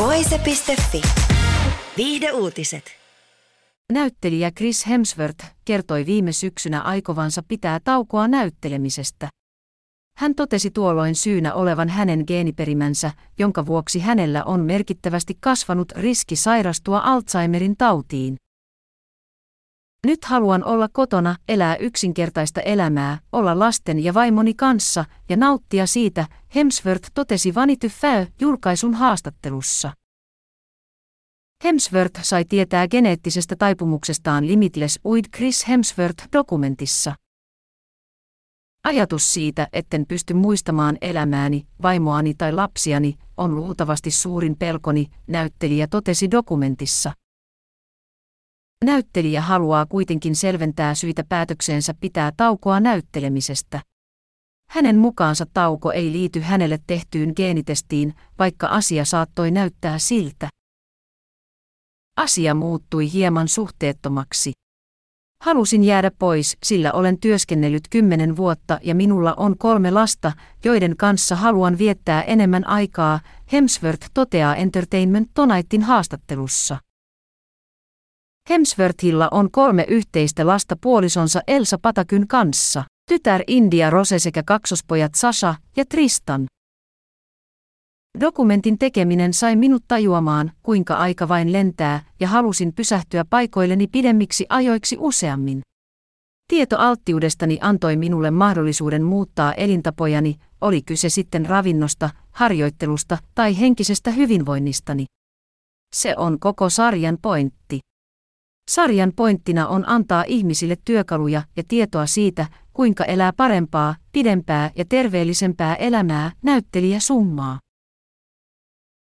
Voise.fi. Viihde uutiset. Näyttelijä Chris Hemsworth kertoi viime syksynä aikovansa pitää taukoa näyttelemisestä. Hän totesi tuolloin syynä olevan hänen geeniperimänsä, jonka vuoksi hänellä on merkittävästi kasvanut riski sairastua Alzheimerin tautiin. Nyt haluan olla kotona, elää yksinkertaista elämää, olla lasten ja vaimoni kanssa ja nauttia siitä, Hemsworth totesi Vanity Fair julkaisun haastattelussa. Hemsworth sai tietää geneettisestä taipumuksestaan Limitless Uid Chris Hemsworth-dokumentissa. Ajatus siitä, etten pysty muistamaan elämääni, vaimoani tai lapsiani, on luultavasti suurin pelkoni, näyttelijä totesi dokumentissa. Näyttelijä haluaa kuitenkin selventää syitä päätökseensä pitää taukoa näyttelemisestä. Hänen mukaansa tauko ei liity hänelle tehtyyn geenitestiin, vaikka asia saattoi näyttää siltä. Asia muuttui hieman suhteettomaksi. Halusin jäädä pois, sillä olen työskennellyt kymmenen vuotta ja minulla on kolme lasta, joiden kanssa haluan viettää enemmän aikaa, Hemsworth toteaa Entertainment Tonight'in haastattelussa. Hemsworthilla on kolme yhteistä lasta puolisonsa Elsa Patakyn kanssa, tytär India Rose sekä kaksospojat Sasha ja Tristan. Dokumentin tekeminen sai minut tajuamaan, kuinka aika vain lentää, ja halusin pysähtyä paikoilleni pidemmiksi ajoiksi useammin. Tieto alttiudestani antoi minulle mahdollisuuden muuttaa elintapojani, oli kyse sitten ravinnosta, harjoittelusta tai henkisestä hyvinvoinnistani. Se on koko sarjan pointti. Sarjan pointtina on antaa ihmisille työkaluja ja tietoa siitä, kuinka elää parempaa, pidempää ja terveellisempää elämää, näyttelijä summaa.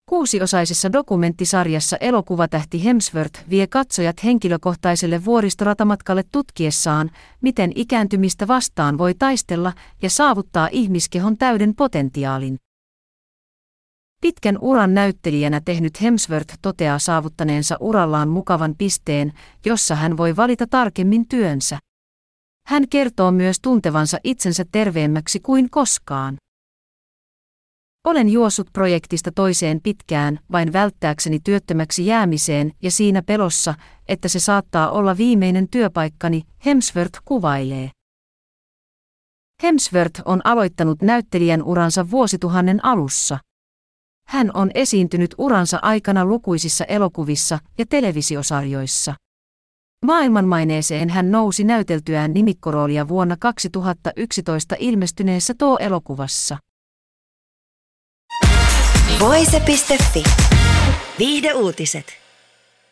Kuusiosaisessa dokumenttisarjassa elokuvatähti Hemsworth vie katsojat henkilökohtaiselle vuoristoratamatkalle tutkiessaan, miten ikääntymistä vastaan voi taistella ja saavuttaa ihmiskehon täyden potentiaalin. Pitkän uran näyttelijänä tehnyt Hemsworth toteaa saavuttaneensa urallaan mukavan pisteen, jossa hän voi valita tarkemmin työnsä. Hän kertoo myös tuntevansa itsensä terveemmäksi kuin koskaan. Olen juossut projektista toiseen pitkään, vain välttääkseni työttömäksi jäämiseen ja siinä pelossa, että se saattaa olla viimeinen työpaikkani, Hemsworth kuvailee. Hemsworth on aloittanut näyttelijän uransa vuosituhannen alussa. Hän on esiintynyt uransa aikana lukuisissa elokuvissa ja televisiosarjoissa. Maailmanmaineeseen hän nousi näyteltyään nimikkoroolia vuonna 2011 ilmestyneessä Too-elokuvassa. Voise.fi. Viihde uutiset.